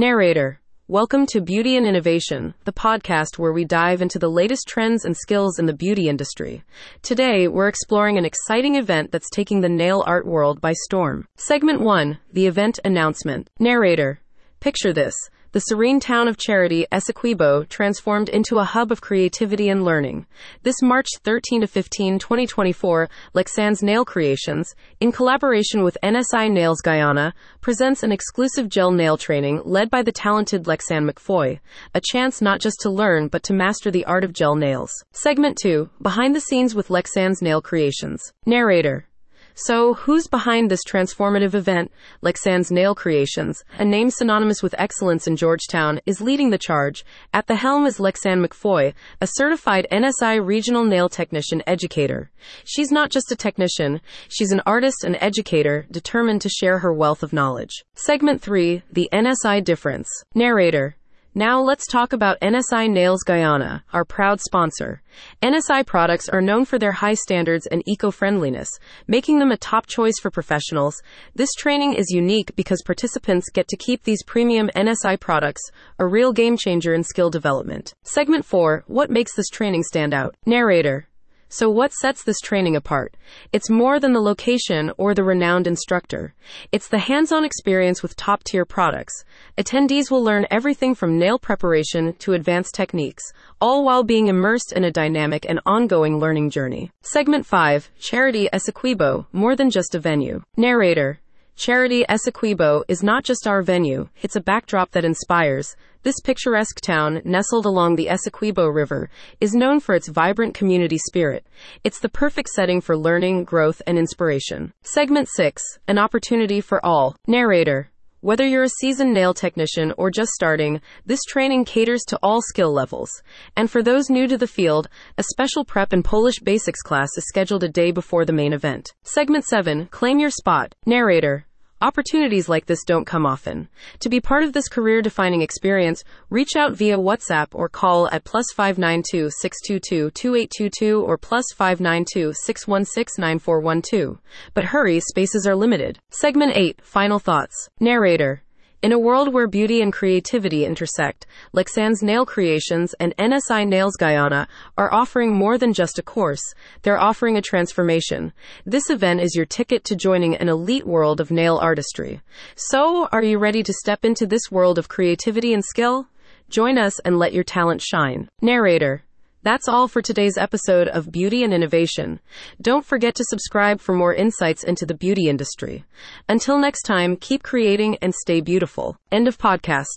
Narrator. Welcome to Beauty and Innovation, the podcast where we dive into the latest trends and skills in the beauty industry. Today, we're exploring an exciting event that's taking the nail art world by storm. Segment 1 The Event Announcement. Narrator. Picture this the serene town of Charity, Essequibo, transformed into a hub of creativity and learning. This March 13 to 15, 2024, Lexann's Nail Creations, in collaboration with NSI Nails Guyana, presents an exclusive gel nail training led by the talented Lexann McPhoy, a chance not just to learn but to master the art of gel nails. Segment 2 Behind the Scenes with Lexann's Nail Creations. Narrator so, who's behind this transformative event? Lexann's Nail Creations, a name synonymous with excellence in Georgetown, is leading the charge. At the helm is Lexann McPhoy, a certified NSI regional nail technician educator. She's not just a technician, she's an artist and educator determined to share her wealth of knowledge. Segment 3 The NSI Difference. Narrator now let's talk about NSI Nails Guyana, our proud sponsor. NSI products are known for their high standards and eco-friendliness, making them a top choice for professionals. This training is unique because participants get to keep these premium NSI products, a real game changer in skill development. Segment 4, what makes this training stand out? Narrator so, what sets this training apart? It's more than the location or the renowned instructor. It's the hands on experience with top tier products. Attendees will learn everything from nail preparation to advanced techniques, all while being immersed in a dynamic and ongoing learning journey. Segment 5 Charity Essequibo, more than just a venue. Narrator Charity Essequibo is not just our venue, it's a backdrop that inspires. This picturesque town, nestled along the Essequibo River, is known for its vibrant community spirit. It's the perfect setting for learning, growth, and inspiration. Segment 6 An opportunity for all. Narrator whether you're a seasoned nail technician or just starting, this training caters to all skill levels. And for those new to the field, a special prep and Polish basics class is scheduled a day before the main event. Segment 7 Claim your spot. Narrator Opportunities like this don't come often. To be part of this career defining experience, reach out via WhatsApp or call at plus 592 622 2822 or plus 592 616 9412. But hurry, spaces are limited. Segment 8 Final Thoughts. Narrator in a world where beauty and creativity intersect, Lexann's Nail Creations and NSI Nails Guyana are offering more than just a course. They're offering a transformation. This event is your ticket to joining an elite world of nail artistry. So, are you ready to step into this world of creativity and skill? Join us and let your talent shine. Narrator that's all for today's episode of Beauty and Innovation. Don't forget to subscribe for more insights into the beauty industry. Until next time, keep creating and stay beautiful. End of podcast.